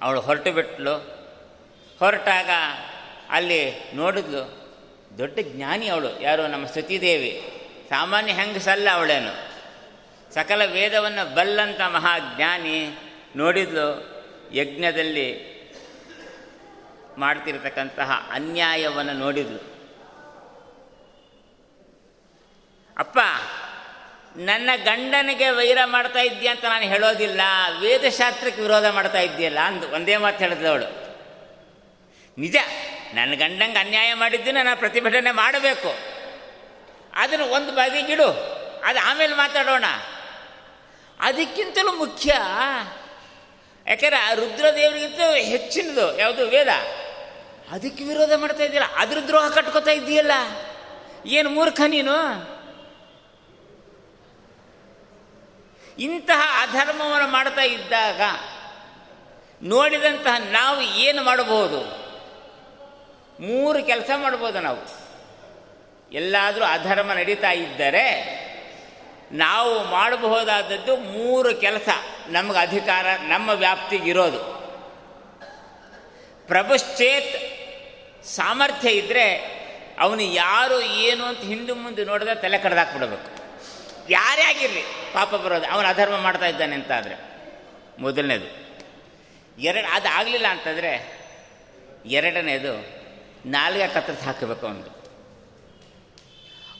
ಅವಳು ಹೊರಟು ಬಿಟ್ಲು. ಹೊರಟಾಗ ಅಲ್ಲಿ ನೋಡಿದ್ಲು, ದೊಡ್ಡ ಜ್ಞಾನಿ ಅವಳು. ಯಾರು ನಮ್ಮ ಸತೀದೇವಿ. ಸಾಮಾನ್ಯ ಹೆಂಗಸಲ್ಲ ಅವಳೇನು. ಸಕಲ ವೇದವನ್ನು ಬಲ್ಲಂಥ ಮಹಾಜ್ಞಾನಿ ನೋಡಿದ್ಲು. ಯಜ್ಞದಲ್ಲಿ ಮಾಡ್ತಿರ್ತಕ್ಕಂತಹ ಅನ್ಯಾಯವನ್ನು ನೋಡಿದ್ಲು. ಅಪ್ಪ, ನನ್ನ ಗಂಡನಿಗೆ ವೈರ ಮಾಡ್ತಾ ಇದ್ದೀಯ ಅಂತ ನಾನು ಹೇಳೋದಿಲ್ಲ, ವೇದಶಾಸ್ತ್ರಕ್ಕೆ ವಿರೋಧ ಮಾಡ್ತಾ ಇದ್ದೀಯಲ್ಲ ಅಂದು ಒಂದೇ ಮಾತು ಹೇಳಿದ್ಲು ಅವಳು. ನಿಜ, ನನ್ನ ಗಂಡಂಗೆ ಅನ್ಯಾಯ ಮಾಡಿದ್ದು ನಾನು ಪ್ರತಿಭಟನೆ ಮಾಡಬೇಕು. ಅದನ್ನು ಒಂದು ಬದಿಗಿಡು ಅದು ಆಮೇಲೆ ಮಾತಾಡೋಣ. ಅದಕ್ಕಿಂತಲೂ ಮುಖ್ಯ, ಯಾಕೆಂದರೆ ಆ ರುದ್ರದೇವರಿಗಿಂತ ಹೆಚ್ಚಿನದು, ಯಾವುದು ವೇದ. ಅದಕ್ಕೆ ವಿರೋಧ ಮಾಡ್ತಾ ಇದ್ದೀರ ಅದ್ರ ದ್ರೋಹ ಕಟ್ಕೋತಾ ಇದ್ದೀಯಲ್ಲ? ಏನು ಮೂರ್ಖ ನೀನು? ಇಂತಹ ಅಧರ್ಮವನ್ನು ಮಾಡ್ತಾ ಇದ್ದಾಗ ನೋಡಿದಂತಹ ನಾವು ಏನು ಮಾಡಬಹುದು? ಮೂರು ಕೆಲಸ ಮಾಡ್ಬೋದು ನಾವು. ಎಲ್ಲಾದರೂ ಅಧರ್ಮ ನಡೀತಾ ಇದ್ದರೆ ನಾವು ಮಾಡಬಹುದಾದದ್ದು ಮೂರು ಕೆಲಸ. ನಮಗೆ ಅಧಿಕಾರ, ನಮ್ಮ ವ್ಯಾಪ್ತಿಗಿರೋದು ಪ್ರಭುಶ್ಚೇತ್ ಸಾಮರ್ಥ್ಯ ಇದ್ದರೆ ಅವನು ಯಾರು ಏನು ಅಂತ ಹಿಂದೆ ಮುಂದೆ ನೋಡಿದ್ರೆ ತಲೆ ಕಡ್ದಾಕ್ಬಿಡ್ಬೇಕು. ಯಾರೇ ಆಗಿರಲಿ ಪಾಪ ಬರೋದು, ಅವನು ಅಧರ್ಮ ಮಾಡ್ತಾ ಇದ್ದಾನೆ ಅಂತಾದರೆ. ಮೊದಲನೇದು. ಎರಡು, ಅದು ಆಗಲಿಲ್ಲ ಅಂತಂದರೆ ಎರಡನೇದು, ನಾಲ್ಗೆ ಕತ್ತರಿಸಿ ಹಾಕಬೇಕು ಅವನು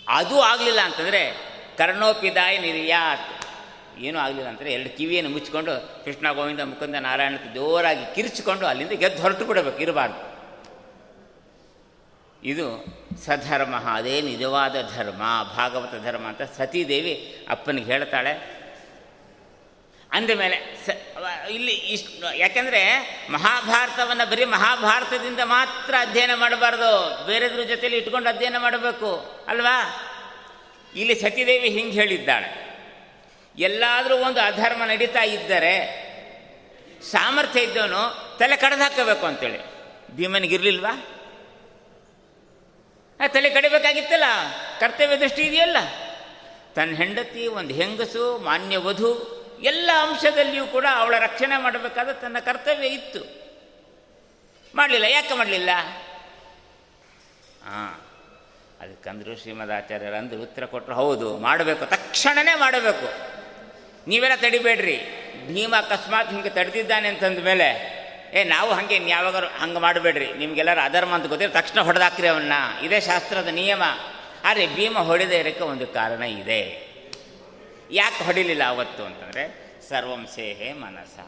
ಅದು ಆಗಲಿಲ್ಲ ಅಂತಂದರೆ ಕರ್ಣೋಪಿದಾಯ ನಿರ್ಯಾತ್. ಏನೂ ಆಗಲಿಲ್ಲ ಅಂತಂದರೆ ಎರಡು ಕಿವಿಯನ್ನು ಮುಚ್ಚಿಕೊಂಡು ಕೃಷ್ಣ ಗೋವಿಂದ ಮುಕುಂದ ನಾರಾಯಣಕ್ಕೆ ಜೋರಾಗಿ ಕಿರಿಚಿಕೊಂಡು ಅಲ್ಲಿಂದ ಗೆದ್ದು ಹೊರಟು ಬಿಡಬೇಕು, ಇರಬಾರ್ದು. ಇದು ಸಧರ್ಮ, ಅದೇ ನಿಜವಾದ ಧರ್ಮ, ಭಾಗವತ ಧರ್ಮ ಅಂತ ಸತೀದೇವಿ ಅಪ್ಪನಿಗೆ ಹೇಳ್ತಾಳೆ. ಅಂದಮೇಲೆ ಸ, ಇಲ್ಲಿ ಇಷ್ಟು, ಯಾಕೆಂದರೆ ಮಹಾಭಾರತವನ್ನು ಬರೀ ಮಹಾಭಾರತದಿಂದ ಮಾತ್ರ ಅಧ್ಯಯನ ಮಾಡಬಾರ್ದು. ಬೇರೆದ್ರ ಜೊತೆಲಿ ಇಟ್ಕೊಂಡು ಅಧ್ಯಯನ ಮಾಡಬೇಕು, ಅಲ್ವಾ? ಇಲ್ಲಿ ಸತೀದೇವಿ ಹಿಂಗೆ ಹೇಳಿದ್ದಾಳೆ. ಎಲ್ಲಾದರೂ ಒಂದು ಅಧರ್ಮ ನಡೀತಾ ಇದ್ದರೆ ಸಾಮರ್ಥ್ಯ ಇದ್ದವನು ತಲೆ ಕಡ್ದು ಹಾಕಬೇಕು ಅಂತೇಳಿ. ಭೀಮನಿಗಿರ್ಲಿಲ್ವಾ ತಲೆ ಕಡಿಬೇಕಾಗಿತ್ತಲ್ಲ? ಕರ್ತವ್ಯ ದೃಷ್ಟಿ ಇದೆಯಲ್ಲ? ತನ್ನ ಹೆಂಡತಿ, ಒಂದು ಹೆಂಗಸು, ಮಾನ್ಯ ವಧು, ಎಲ್ಲ ಅಂಶದಲ್ಲಿಯೂ ಕೂಡ ಅವಳ ರಕ್ಷಣೆ ಮಾಡಬೇಕಾದ ತನ್ನ ಕರ್ತವ್ಯ ಇತ್ತು. ಮಾಡಲಿಲ್ಲ, ಯಾಕೆ ಮಾಡಲಿಲ್ಲ? ಹಾಂ ಅದಕ್ಕಂದ್ರು ಶ್ರೀಮದ್ ಆಚಾರ್ಯರು ಅಂದ್ರೆ ಉತ್ತರ ಕೊಟ್ಟರು ಹೌದು, ಮಾಡಬೇಕು ತಕ್ಷಣವೇ ಮಾಡಬೇಕು. ನೀವೆಲ್ಲ ತಡಿಬೇಡ್ರಿ. ಭೀಮ ಅಕಸ್ಮಾತ್ ಹಿಂಗೆ ತಡೆದಿದ್ದಾನೆ ಅಂತಂದ ಮೇಲೆ ಏ, ನಾವು ಹಾಗೆ ಯಾವಾಗ ಹಂಗೆ ಮಾಡಬೇಡ್ರಿ. ನಿಮಗೆಲ್ಲರೂ ಅಧರ್ಮ ಅಂತ ಗೊತ್ತಿರೋ ತಕ್ಷಣ ಹೊಡೆದಾಕ್ರಿ ಅವನ್ನ ಇದೇ ಶಾಸ್ತ್ರದ ನಿಯಮ. ಆದರೆ ಭೀಮ ಹೊಡೆದೇ ಇರೋಕ್ಕೆ ಒಂದು ಕಾರಣ ಇದೆ. ಯಾಕೆ ಹೊಡಿಲಿಲ್ಲ ಅವತ್ತು ಅಂತಂದರೆ, ಸರ್ವಂ ಸೇಹೆ ಮನಸ.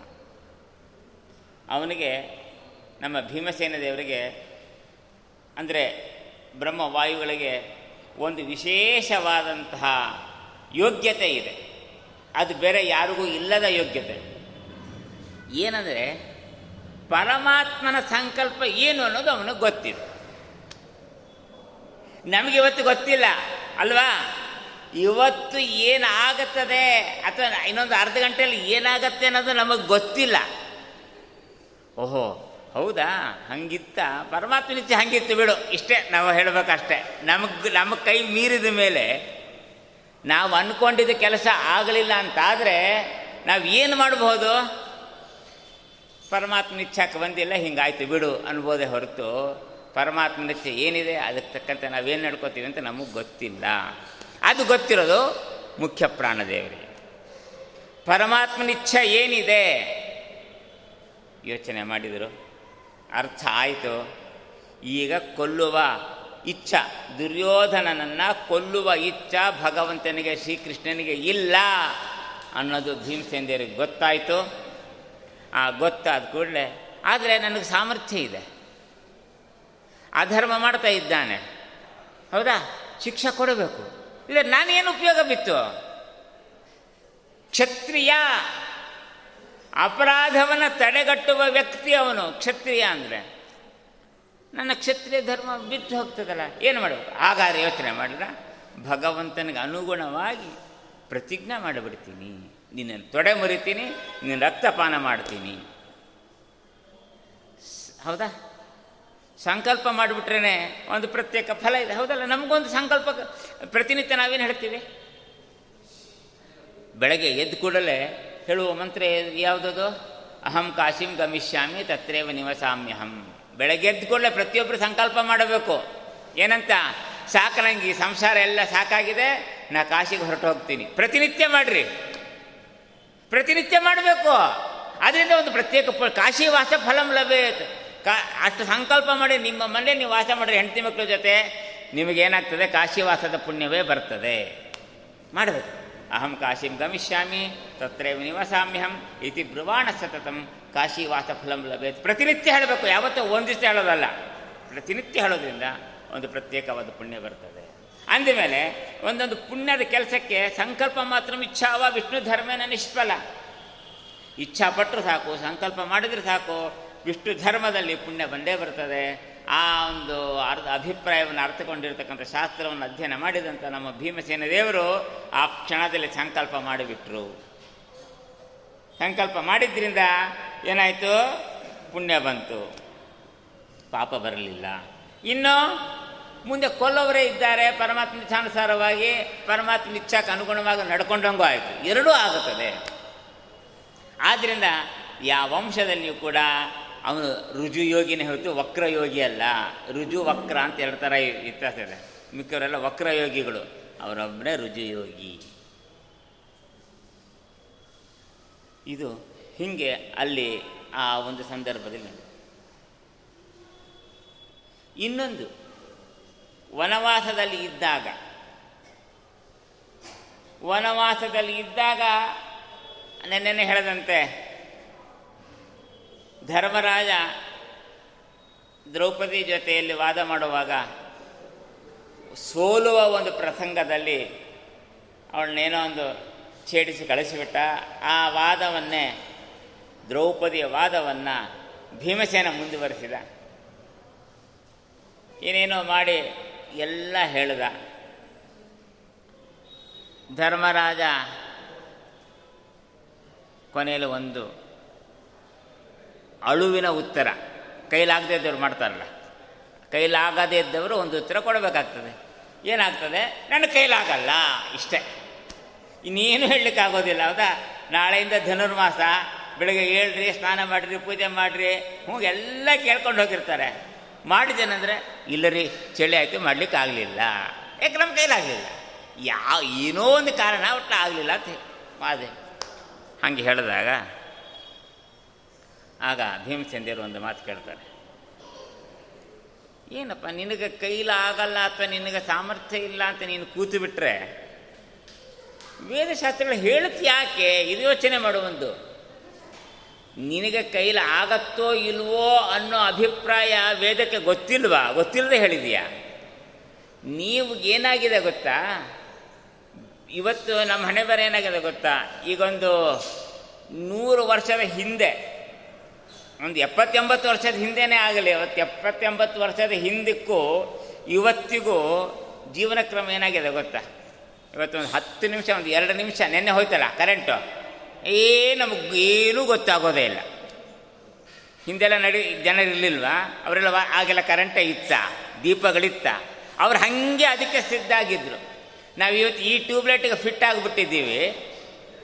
ಅವನಿಗೆ, ನಮ್ಮ ಭೀಮಸೇನ ದೇವರಿಗೆ, ಅಂದರೆ ಬ್ರಹ್ಮವಾಯುಗಳಿಗೆ ಒಂದು ವಿಶೇಷವಾದಂತಹ ಯೋಗ್ಯತೆ ಇದೆ. ಅದು ಬೇರೆ ಯಾರಿಗೂ ಇಲ್ಲದ ಯೋಗ್ಯತೆ. ಏನಂದರೆ ಪರಮಾತ್ಮನ ಸಂಕಲ್ಪ ಏನು ಅನ್ನೋದು ಅವನಿಗೆ ಗೊತ್ತಿದೆ ನಮಗೆ ಇವತ್ತು ಗೊತ್ತಿಲ್ಲ, ಅಲ್ವಾ? ಇವತ್ತು ಏನಾಗುತ್ತದೆ ಅಥವಾ ಇನ್ನೊಂದು ಅರ್ಧ ಗಂಟೆಯಲ್ಲಿ ಏನಾಗತ್ತೆ ಅನ್ನೋದು ನಮಗೆ ಗೊತ್ತಿಲ್ಲ. ಓಹೋ, ಹೌದಾ? ಹಂಗಿತ್ತ. ಪರಮಾತ್ಮ ನಿತ್ಯ ಹಂಗಿತ್ತು ಬಿಡು. ಇಷ್ಟೇ, ನಾವು ಹೇಳಬೇಕಷ್ಟೆ. ನಮಗೆ, ನಮ್ಮ ಕೈ ಮೀರಿದ ಮೇಲೆ ನಾವು ಅಂದ್ಕೊಂಡಿದ್ದ ಕೆಲಸ ಆಗಲಿಲ್ಲ ಅಂತಾದರೆ ನಾವು ಏನು ಮಾಡಬಹುದು? ಪರಮಾತ್ಮ ನಿಚ್ಛಕ್ಕೆ ಬಂದಿಲ್ಲ, ಹಿಂಗಾಯ್ತು ಬಿಡು ಅನ್ಬೋದೇ ಹೊರತು ಪರಮಾತ್ಮ ಇಚ್ಛೆ ಏನಿದೆ ಅದಕ್ಕೆ ತಕ್ಕಂತೆ ನಾವೇನು ನಡ್ಕೋತೀವಿ ಅಂತ ನಮಗೆ ಗೊತ್ತಿಲ್ಲ. ಅದು ಗೊತ್ತಿರೋದು ಮುಖ್ಯ ಪ್ರಾಣದೇವರಿಗೆ ಪರಮಾತ್ಮನಿಚ್ಛ ಏನಿದೆ? ಯೋಚನೆ ಮಾಡಿದರು. ಅರ್ಥ ಆಯಿತು. ಈಗ ಕೊಲ್ಲುವ ಇಚ್ಛ, ದುರ್ಯೋಧನನನ್ನು ಕೊಲ್ಲುವ ಇಚ್ಛ ಭಗವಂತನಿಗೆ, ಶ್ರೀಕೃಷ್ಣನಿಗೆ ಇಲ್ಲ ಅನ್ನೋದು ಭೀಮಸೇಂದ್ರಿಗೆ ಗೊತ್ತಾಯಿತು. ಆ ಗೊತ್ತಾದ ಕೂಡಲೇ, ಆದರೆ ನನಗೆ ಸಾಮರ್ಥ್ಯ ಇದೆ. ಅಧರ್ಮ ಮಾಡ್ತಾ ಇದ್ದಾನೆ. ಹೌದಾ? ಶಿಕ್ಷೆ ಕೊಡಬೇಕು. ಇಲ್ಲ, ನಾನೇನು ಉಪಯೋಗ ಬಿತ್ತು? ಕ್ಷತ್ರಿಯ, ಅಪರಾಧವನ್ನು ತಡೆಗಟ್ಟುವ ವ್ಯಕ್ತಿ ಅವನು. ಕ್ಷತ್ರಿಯ ಅಂದರೆ? ನನ್ನ ಕ್ಷತ್ರಿಯ ಧರ್ಮ ಬಿಟ್ಟು ಹೋಗ್ತದಲ್ಲ, ಏನು ಮಾಡಬೇಕು? ಹಾಗಾದ್ರೆ ಯೋಚನೆ ಮಾಡಿದ್ರೆ ಭಗವಂತನಿಗೆ ಅನುಗುಣವಾಗಿ ಪ್ರತಿಜ್ಞೆ ಮಾಡಿಬಿಡ್ತೀನಿ. ನಿನ್ನನ್ನು ತೊಡೆ ಮುರಿತೀನಿ ನಿನ್ನ ರಕ್ತಪಾನ ಮಾಡ್ತೀನಿ. ಹೌದಾ? ಸಂಕಲ್ಪ ಮಾಡಿಬಿಟ್ರೇ ಒಂದು ಪ್ರತ್ಯೇಕ ಫಲ ಇದೆ. ಹೌದಲ್ಲ? ನಮಗೊಂದು ಸಂಕಲ್ಪ ಪ್ರತಿನಿತ್ಯ ನಾವೇನು ಹೇಳ್ತೀವಿ? ಬೆಳಗ್ಗೆ ಎದ್ದು ಕೂಡಲೇ ಹೇಳುವ ಮಂತ್ರ ಯಾವುದದು? ಅಹಂ ಕಾಶಿಂ ಗಮಿಷ್ಯಾಮಿ ತತ್ರೇವ ನಿವಸಾಮ್ಯಹಂ. ಬೆಳಗ್ಗೆ ಎದ್ದು ಕೂಡಲೇ ಪ್ರತಿಯೊಬ್ಬರು ಸಂಕಲ್ಪ ಮಾಡಬೇಕು. ಏನಂತ? ಸಾಕು ನಂಗೆ ಸಂಸಾರ ಎಲ್ಲ ಸಾಕಾಗಿದೆ, ನಾ ಕಾಶಿಗೆ ಹೊರಟು ಹೋಗ್ತೀನಿ ಪ್ರತಿನಿತ್ಯ ಮಾಡ್ರಿ. ಪ್ರತಿನಿತ್ಯ ಮಾಡಬೇಕು. ಅದರಿಂದ ಒಂದು ಪ್ರತ್ಯೇಕ ಕಾಶಿ ವಾಸ ಫಲಂ ಲಭ್ಯತೆ ಕಾ, ಅಷ್ಟು ಸಂಕಲ್ಪ ಮಾಡಿ ನಿಮ್ಮ ಮನೆ ನೀವು ವಾಸ ಮಾಡಿರಿ ಹೆಂಡತಿ ಮಕ್ಕಳ ಜೊತೆ ನಿಮಗೇನಾಗ್ತದೆ? ಕಾಶಿವಾಸದ ಪುಣ್ಯವೇ ಬರ್ತದೆ. ಮಾಡಬೇಕು. ಅಹಂ ಕಾಶಿಂ ಗಮಿಷ್ಯಾಮಿ ತತ್ರೇ ನಿವಸಾಮ್ಯಹಂ ಇತಿ ಬ್ರುವಾಣ ಸತತಂ. ಕಾಶಿವಾಸ ಫಲಂ ಲಭ್ಯತೆ ಪ್ರತಿನಿತ್ಯ ಹೇಳಬೇಕು. ಯಾವತ್ತೂ ಒಂದು ಹೇಳೋದಲ್ಲ. ಪ್ರತಿನಿತ್ಯ ಹೇಳೋದ್ರಿಂದ ಒಂದು ಪ್ರತ್ಯೇಕವಾದ ಪುಣ್ಯ ಬರ್ತದೆ. ಅಂದಮೇಲೆ ಒಂದೊಂದು ಪುಣ್ಯದ ಕೆಲಸಕ್ಕೆ ಸಂಕಲ್ಪ ಮಾತ್ರ ಇಚ್ಛಾವ ವಿಷ್ಣು ಧರ್ಮೇನ ನಿಷ್ಫಲ. ಇಚ್ಛಾಪಟ್ಟರು ಸಾಕು, ಸಂಕಲ್ಪ ಮಾಡಿದರೆ ಸಾಕು, ವಿಷ್ಣು ಧರ್ಮದಲ್ಲಿ ಪುಣ್ಯ ಬಂದೇ ಬರ್ತದೆ. ಆ ಒಂದು ಅರ್ಧ ಅಭಿಪ್ರಾಯವನ್ನು ಅರ್ಥಕೊಂಡಿರ್ತಕ್ಕಂಥ ಶಾಸ್ತ್ರವನ್ನು ಅಧ್ಯಯನ ಮಾಡಿದಂಥ ನಮ್ಮ ಭೀಮಸೇನ ದೇವರು ಆ ಕ್ಷಣದಲ್ಲಿ ಸಂಕಲ್ಪ ಮಾಡಿಬಿಟ್ರು. ಸಂಕಲ್ಪ ಮಾಡಿದ್ರಿಂದ ಏನಾಯಿತು? ಪುಣ್ಯ ಬಂತು. ಪಾಪ ಬರಲಿಲ್ಲ. ಇನ್ನು ಮುಂದೆ ಕೊಲ್ಲವರೇ ಇದ್ದಾರೆ, ಪರಮಾತ್ಮ ಇಚ್ಛಾನುಸಾರವಾಗಿ ಪರಮಾತ್ಮ ಇಚ್ಛಾಕ್ಕೆ ಅನುಗುಣವಾಗಿ ನಡ್ಕೊಂಡಂಗೂ ಆಯಿತು. ಎರಡೂ ಆಗುತ್ತದೆ. ಆದ್ದರಿಂದ ಯಾವ ವಂಶದಲ್ಲಿಯೂ ಕೂಡ ಅವನು ರುಜು ಯೋಗಿನೇ ಹೊರತು ವಕ್ರ ಯೋಗಿ ಅಲ್ಲ. ರುಜು ವಕ್ರ ಅಂತ ಎರಡು ಥರ ವ್ಯತ್ಯಾಸ ಇದೆ. ಮಿಕ್ಕವರೆಲ್ಲ ವಕ್ರ ಯೋಗಿಗಳು ಅವರೊಬ್ಬನೇ ರುಜು ಯೋಗಿ ಇದು ಹೀಗೆ ಅಲ್ಲಿ ಆ ಒಂದು ಸಂದರ್ಭದಲ್ಲಿ. ಇನ್ನೊಂದು ವನವಾಸದಲ್ಲಿ ಇದ್ದಾಗ ವನವಾಸದಲ್ಲಿ ಇದ್ದಾಗ ನೆನ್ನೆನೆ ಹೇಳದಂತೆ, ಧರ್ಮರಾಜ ದ್ರೌಪದಿ ಜೊತೆಯಲ್ಲಿ ವಾದ ಮಾಡುವಾಗ, ಸೋಲುವ ಒಂದು ಪ್ರಸಂಗದಲ್ಲಿ ಅವಳನ್ನೇನೋ ಒಂದು ಛೇಡಿಸಿ ಕಳಿಸಿಬಿಟ್ಟ. ಆ ವಾದವನ್ನೇ, ದ್ರೌಪದಿಯ ವಾದವನ್ನು ಭೀಮಸೇನ ಮುಂದುವರೆಸಿದ. ಏನೇನೋ ಮಾಡಿ ಎಲ್ಲ ಹೇಳಿದ. ಧರ್ಮರಾಜ ಕೊನೆಯಲ್ಲಿ ಒಂದು ಅಳುವಿನ ಉತ್ತರ. ಕೈಲಾಗದೇ ಇದ್ದವ್ರು ಮಾಡ್ತಾರಲ್ಲ. ಕೈಲಾಗದೇ ಇದ್ದವರು ಒಂದು ಉತ್ತರ ಕೊಡಬೇಕಾಗ್ತದೆ. ಏನಾಗ್ತದೆ? ನನ್ನ ಕೈಲಾಗಲ್ಲ. ಇಷ್ಟೇ. ಇನ್ನೇನು ಹೇಳಲಿಕ್ಕಾಗೋದಿಲ್ಲ, ಹೌದಾ? ನಾಳೆಯಿಂದ ಧನುರ್ಮಾಸ. ಬೆಳಗ್ಗೆ ಹೇಳ್ರಿ ಸ್ನಾನ ಮಾಡಿರಿ, ಪೂಜೆ ಮಾಡಿರಿ. ಹ್ಞೂ, ಎಲ್ಲ ಕೇಳ್ಕೊಂಡು ಹೋಗಿರ್ತಾರೆ. ಮಾಡಿದ್ದೇನೆಂದರೆ, ಇಲ್ಲ ರೀ, ಚಳಿ ಆಯಿತು, ಮಾಡ್ಲಿಕ್ಕೆ ಆಗಲಿಲ್ಲ. ಯಾಕೆ ನಮ್ಮ ಕೈಲಾಗಲಿಲ್ಲ ಯಾವ ಏನೋ ಒಂದು ಕಾರಣ ಒಟ್ಟು ಆಗಲಿಲ್ಲ ಅಂತ ಮಾದೆ. ಹಾಗೆ ಹೇಳಿದಾಗ, ಆಗ ಭೀಮಸೇಂದ್ಯರು ಒಂದು ಮಾತು ಕೇಳ್ತಾರೆ. ಏನಪ್ಪ, ನಿನಗೆ ಕೈಲಾಗಲ್ಲ ಅಥವಾ ನಿನಗೆ ಸಾಮರ್ಥ್ಯ ಇಲ್ಲ ಅಂತ ನೀನು ಕೂತು ಬಿಟ್ಟರೆ ವೇದಶಾಸ್ತ್ರಗಳು ಹೇಳುತ್ತೆ ಯಾಕೆ? ಇದು ಯೋಚನೆ ಮಾಡುವಂದು ನಿನಗೆ ಕೈಲಿ ಆಗತ್ತೋ ಇಲ್ವೋ ಅನ್ನೋ ಅಭಿಪ್ರಾಯ ವೇದಕ್ಕೆ ಗೊತ್ತಿಲ್ವಾ? ಗೊತ್ತಿಲ್ಲದೆ ಹೇಳಿದೀಯಾ? ನೀವು ಏನಾಗಿದೆ ಗೊತ್ತಾ? ಇವತ್ತು ನಮ್ಮ ಹಣೆ ಬರ ಏನಾಗಿದೆ ಗೊತ್ತಾ? ಈಗೊಂದು ನೂರು ವರ್ಷದ ಹಿಂದೆ, ಒಂದು ಎಪ್ಪತ್ತೆಂಬತ್ತು ವರ್ಷದ ಹಿಂದೆನೇ ಆಗಲಿ, ಅವತ್ತು ಎಪ್ಪತ್ತೆಂಬತ್ತು ವರ್ಷದ ಹಿಂದಕ್ಕೂ ಇವತ್ತಿಗೂ ಜೀವನ ಕ್ರಮ ಏನಾಗಿದೆ ಗೊತ್ತಾ? ಇವತ್ತು ಒಂದು ಹತ್ತು ನಿಮಿಷ, ಒಂದು ಎರಡು ನಿಮಿಷ, ನೆನ್ನೆ ಹೋಯ್ತಲ್ಲ ಕರೆಂಟು? ಏ ನಮಗೆ ಏನೂ ಗೊತ್ತಾಗೋದೇ ಇಲ್ಲ. ಹಿಂದೆಲ್ಲ ನಡಿ ಜನರಿರ್ಲಿಲ್ವಾ ಅವರೆಲ್ಲ ಆಗೆಲ್ಲ ಕರೆಂಟ ಇತ್ತ? ದೀಪಗಳಿತ್ತ? ಅವ್ರು ಹಾಗೆ ಅದಕ್ಕೆ ಸಿದ್ಧಾಗಿದ್ದರು ನಾವು ಇವತ್ತು ಈ ಟ್ಯೂಬ್ಲೈಟಿಗೆ ಫಿಟ್ ಆಗಿಬಿಟ್ಟಿದ್ದೀವಿ.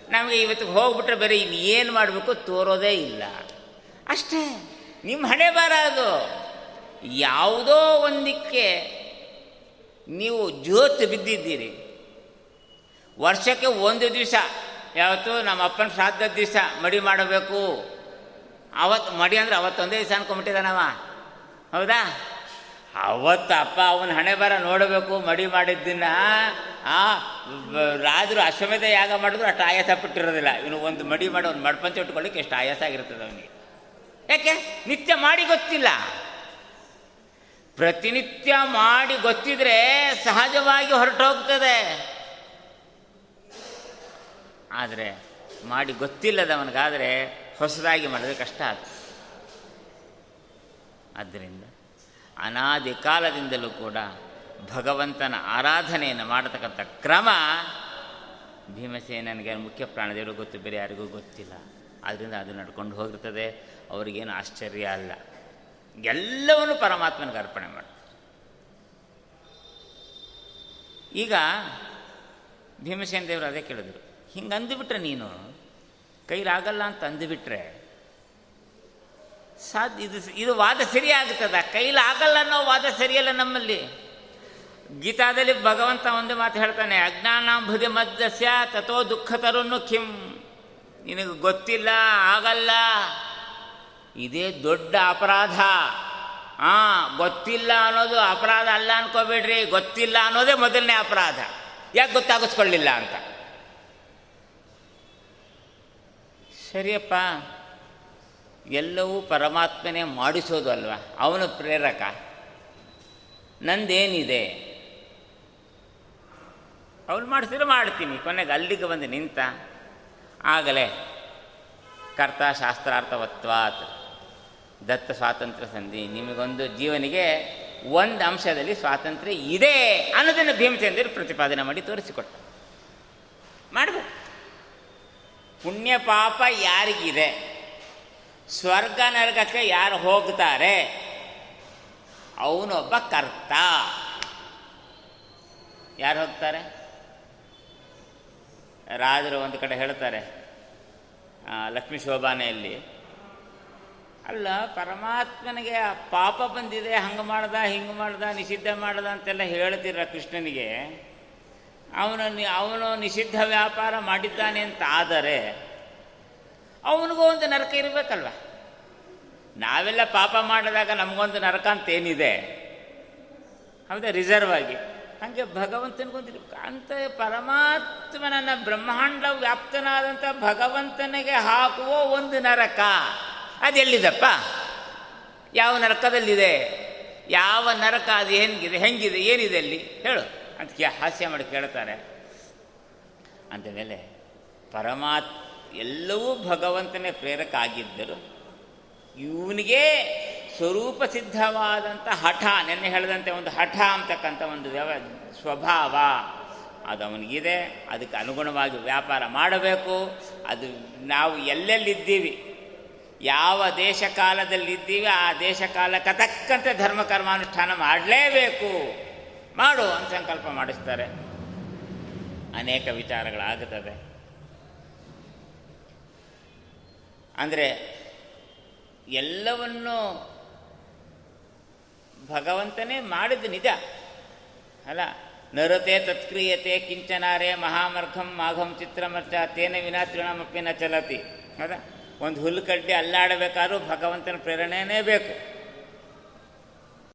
ನಮಗೆ ಇವತ್ತು ಹೋಗ್ಬಿಟ್ರೆ ಬೇರೆ ಏನು ಮಾಡಬೇಕು ತೋರೋದೇ ಇಲ್ಲ. ಅಷ್ಟೇ ನಿಮ್ಮ ಹಣೆ ಬಾರ ಅದು. ಯಾವುದೋ ಒಂದಕ್ಕೆ ನೀವು ಜೋತು ಬಿದ್ದಿದ್ದೀರಿ. ವರ್ಷಕ್ಕೆ ಒಂದು ದಿವಸ ಯಾವತ್ತು ನಮ್ಮ ಅಪ್ಪನ ಶ್ರಾದ್ದದ ದಿವಸ ಮಡಿ ಮಾಡಬೇಕು. ಅವತ್ತು ಮಡಿ ಅಂದ್ರೆ ಅವತ್ತೊಂದೇ ದಿವಸ ಅನ್ಕೊಂಬಿಟ್ಟಿದ್ದಾನವ ಹೌದಾ? ಅವತ್ತು ಅಪ್ಪ ಅವನ ಹಣೆ ಬರ ನೋಡಬೇಕು ಮಡಿ ಮಾಡಿದ್ದನ್ನ, ಆ, ಬ- ರಾಜರು ಅಶ್ವಮೇಧ ಯಾಗ ಮಾಡಿದ್ರು ಅಷ್ಟು ಆಯಾಸ ಬಿಟ್ಟಿರೋದಿಲ್ಲ ಇವನು ಒಂದು ಮಡಿ ಮಾಡಿ ಒಂದು ಮಡ್ಪಂಚ ಇಟ್ಕೊಳ್ಳಿಕ್ಕೆ ಎಷ್ಟು ಆಯಾಸ ಆಗಿರ್ತದೆ ಅವನಿಗೆ. ಯಾಕೆ? ನಿತ್ಯ ಮಾಡಿ ಗೊತ್ತಿಲ್ಲ. ಪ್ರತಿನಿತ್ಯ ಮಾಡಿ ಗೊತ್ತಿದ್ರೆ ಸಹಜವಾಗಿ ಹೊರಟೋಗ್ತದೆ. ಆದರೆ ಮಾಡಿ ಗೊತ್ತಿಲ್ಲದವನಿಗಾದರೆ ಹೊಸದಾಗಿ ಮಾಡಿದ್ರೆ ಕಷ್ಟ ಆಗ್ತದೆ ಆದ್ದರಿಂದ ಅನಾದಿ ಕಾಲದಿಂದಲೂ ಕೂಡ ಭಗವಂತನ ಆರಾಧನೆಯನ್ನು ಮಾಡತಕ್ಕಂಥ ಕ್ರಮ ಭೀಮಸೇನನಿಗೆ ಮುಖ್ಯ ಪ್ರಾಣದೇವರು ಗೊತ್ತು, ಬೇರೆ ಯಾರಿಗೂ ಗೊತ್ತಿಲ್ಲ. ಆದ್ದರಿಂದ ಅದು ನಡ್ಕೊಂಡು ಹೋಗಿರ್ತದೆ. ಅವರಿಗೇನು ಆಶ್ಚರ್ಯ ಅಲ್ಲ. ಎಲ್ಲವನ್ನೂ ಪರಮಾತ್ಮನಿಗೆ ಅರ್ಪಣೆ ಮಾಡ್ತಾರೆ. ಈಗ ಭೀಮಸೇನ ದೇವರು ಅದೇ ಕೇಳಿದ್ರು. ಹಿಂಗೆ ಅಂದುಬಿಟ್ರೆ ನೀನು? ಕೈಲಾಗಲ್ಲ ಅಂತ ಅಂದುಬಿಟ್ರೆ? ಸಾಧ್ಯ ಇದು ಇದು ವಾದ ಸರಿಯಾಗುತ್ತದ? ಕೈಲಾಗಲ್ಲ ಅನ್ನೋ ವಾದ ಸರಿಯಲ್ಲ ನಮ್ಮಲ್ಲಿ. ಗೀತಾದಲ್ಲಿ ಭಗವಂತ ಒಂದು ಮಾತು ಹೇಳ್ತಾನೆ ಅಜ್ಞಾನಾಂಬುದಿ ಮದ್ದಸ್ಯ ತಥೋ ದುಃಖ ತರುನ್ನು ಕಿಂ. ನಿನಗೆ ಗೊತ್ತಿಲ್ಲ, ಆಗಲ್ಲ. ಇದೇ ದೊಡ್ಡ ಅಪರಾಧ. ಆ, ಗೊತ್ತಿಲ್ಲ ಅನ್ನೋದು ಅಪರಾಧ ಅಲ್ಲ ಅನ್ಕೋಬೇಡ್ರಿ. ಗೊತ್ತಿಲ್ಲ ಅನ್ನೋದೇ ಮೊದಲನೇ ಅಪರಾಧ. ಯಾಕೆ ಗೊತ್ತಾಗಿಸ್ಕೊಳ್ಳಿಲ್ಲ ಅಂತ? ಸರಿಯಪ್ಪ, ಎಲ್ಲವೂ ಪರಮಾತ್ಮನೇ ಮಾಡಿಸೋದು ಅಲ್ವಾ? ಅವನು ಪ್ರೇರಕ. ನಂದೇನಿದೆ? ಅವನು ಮಾಡಿಸಿದ್ರೆ ಮಾಡ್ತೀನಿ. ಕೊನೆಗೆ ಅಲ್ಲಿಗೆ ಬಂದು ನಿಂತ, ಆಗಲೇ ಕರ್ತ ಶಾಸ್ತ್ರಾರ್ಥವತ್ವಾತ್, ದತ್ತ ಸ್ವಾತಂತ್ರ್ಯ ಸಂಧಿ. ನಿಮಗೊಂದು ಜೀವನಿಗೆ ಒಂದು ಅಂಶದಲ್ಲಿ ಸ್ವಾತಂತ್ರ್ಯ ಇದೆ ಅನ್ನೋದನ್ನು ಭೀಮಚಂದ್ರ ಪ್ರತಿಪಾದನೆ ಮಾಡಿ ತೋರಿಸಿಕೊಟ್ಟ ಮಾಡಬೇಕು. ಪುಣ್ಯ ಪಾಪ ಯಾರಿಗಿದೆ? ಸ್ವರ್ಗ ನರಕಕ್ಕೆ ಯಾರು ಹೋಗ್ತಾರೆ? ಅವನೊಬ್ಬ ಕರ್ತ. ಯಾರು ಹೋಗ್ತಾರೆ? ರಾಜರು ಒಂದು ಕಡೆ ಹೇಳ್ತಾರೆ ಲಕ್ಷ್ಮೀ ಶೋಭಾನೆಯಲ್ಲಿ. ಅಲ್ಲ, ಪರಮಾತ್ಮನಿಗೆ ಪಾಪ ಬಂದಿದೆ, ಹಂಗೆ ಮಾಡ್ದ, ಹಿಂಗೆ ಮಾಡ್ದ, ನಿಷಿದ್ಧ ಮಾಡ್ದ ಅಂತೆಲ್ಲ ಹೇಳ್ತೀರ ಕೃಷ್ಣನಿಗೆ? ಅವನು ಅವನು ನಿಷಿದ್ಧ ವ್ಯಾಪಾರ ಮಾಡಿದ್ದಾನೆ ಅಂತ ಆದರೆ ಅವನಿಗೂ ಒಂದು ನರಕ ಇರಬೇಕಲ್ವ? ನಾವೆಲ್ಲ ಪಾಪ ಮಾಡಿದಾಗ ನಮಗೊಂದು ನರಕ ಅಂತ ಏನಿದೆ ಹೌದಾ? ರಿಸರ್ವ್ ಆಗಿ. ಹಾಗೆ ಭಗವಂತನಿಗೊಂದಿರ್ಬೇಕು ಅಂತ ಪರಮಾತ್ಮನನ್ನ ಬ್ರಹ್ಮಾಂಡ ವ್ಯಾಪ್ತನಾದಂಥ ಭಗವಂತನಿಗೆ ಹಾಕುವ ಒಂದು ನರಕ, ಅದೆಲ್ಲಿದಪ್ಪ? ಯಾವ ನರಕದಲ್ಲಿದೆ? ಯಾವ ನರಕ? ಅದು ಹೆಂಗಿದೆ? ಹೆಂಗಿದೆ? ಏನಿದೆ ಅಲ್ಲಿ? ಹೇಳು. ಅಂತ ಕೇ ಹಾಸ್ಯ ಮಾಡಿ ಕೇಳ್ತಾರೆ. ಅಂದಮೇಲೆ ಪರಮಾತ್ ಎಲ್ಲವೂ ಭಗವಂತನೇ ಪ್ರೇರಕ ಆಗಿದ್ದರು. ಇವನಿಗೆ ಸ್ವರೂಪ ಸಿದ್ಧವಾದಂಥ ಹಠ, ನೆನ್ನೆ ಹೇಳಿದಂತೆ ಒಂದು ಹಠ ಅಂತಕ್ಕಂಥ ಒಂದು ವ್ಯವ, ಸ್ವಭಾವ ಅದು ಅವನಿಗಿದೆ. ಅದಕ್ಕೆ ಅನುಗುಣವಾಗಿ ವ್ಯಾಪಾರ ಮಾಡಬೇಕು. ಅದು ನಾವು ಎಲ್ಲೆಲ್ಲಿದ್ದೀವಿ? ಯಾವ ದೇಶ ಕಾಲದಲ್ಲಿದ್ದೀವಿ ಆ ದೇಶ ಕಾಲಕ್ಕೆ ತಕ್ಕಂತೆ ಧರ್ಮ ಕರ್ಮಾನುಷ್ಠಾನ ಮಾಡಲೇಬೇಕು. ಮಾಡು ಅಂತ ಸಂಕಲ್ಪ ಮಾಡಿಸ್ತಾರೆ. ಅನೇಕ ವಿಚಾರಗಳಾಗುತ್ತದೆ ಅಂದರೆ ಎಲ್ಲವನ್ನು ಭಗವಂತನೇ ಮಾಡಿದ ನಿಜ. ಅಲ್ಲ, ನರತೆ ತತ್ಕ್ರಿಯತೆ ಕಿಂಚನಾರೆ ಮಹಾಮರ್ಘಂ ಮಾಘಂ ಚಿತ್ರಮರ್ಚ ತೇನ ವಿನಾ ತೃಣಮಪ್ಪಿನ ಚಲತಿ. ಹೌದಾ ಒಂದು ಹುಲ್ಲು ಕಡ್ಡಿ ಅಲ್ಲಾಡಬೇಕಾದ್ರೂ ಭಗವಂತನ ಪ್ರೇರಣೆನೇ ಬೇಕು.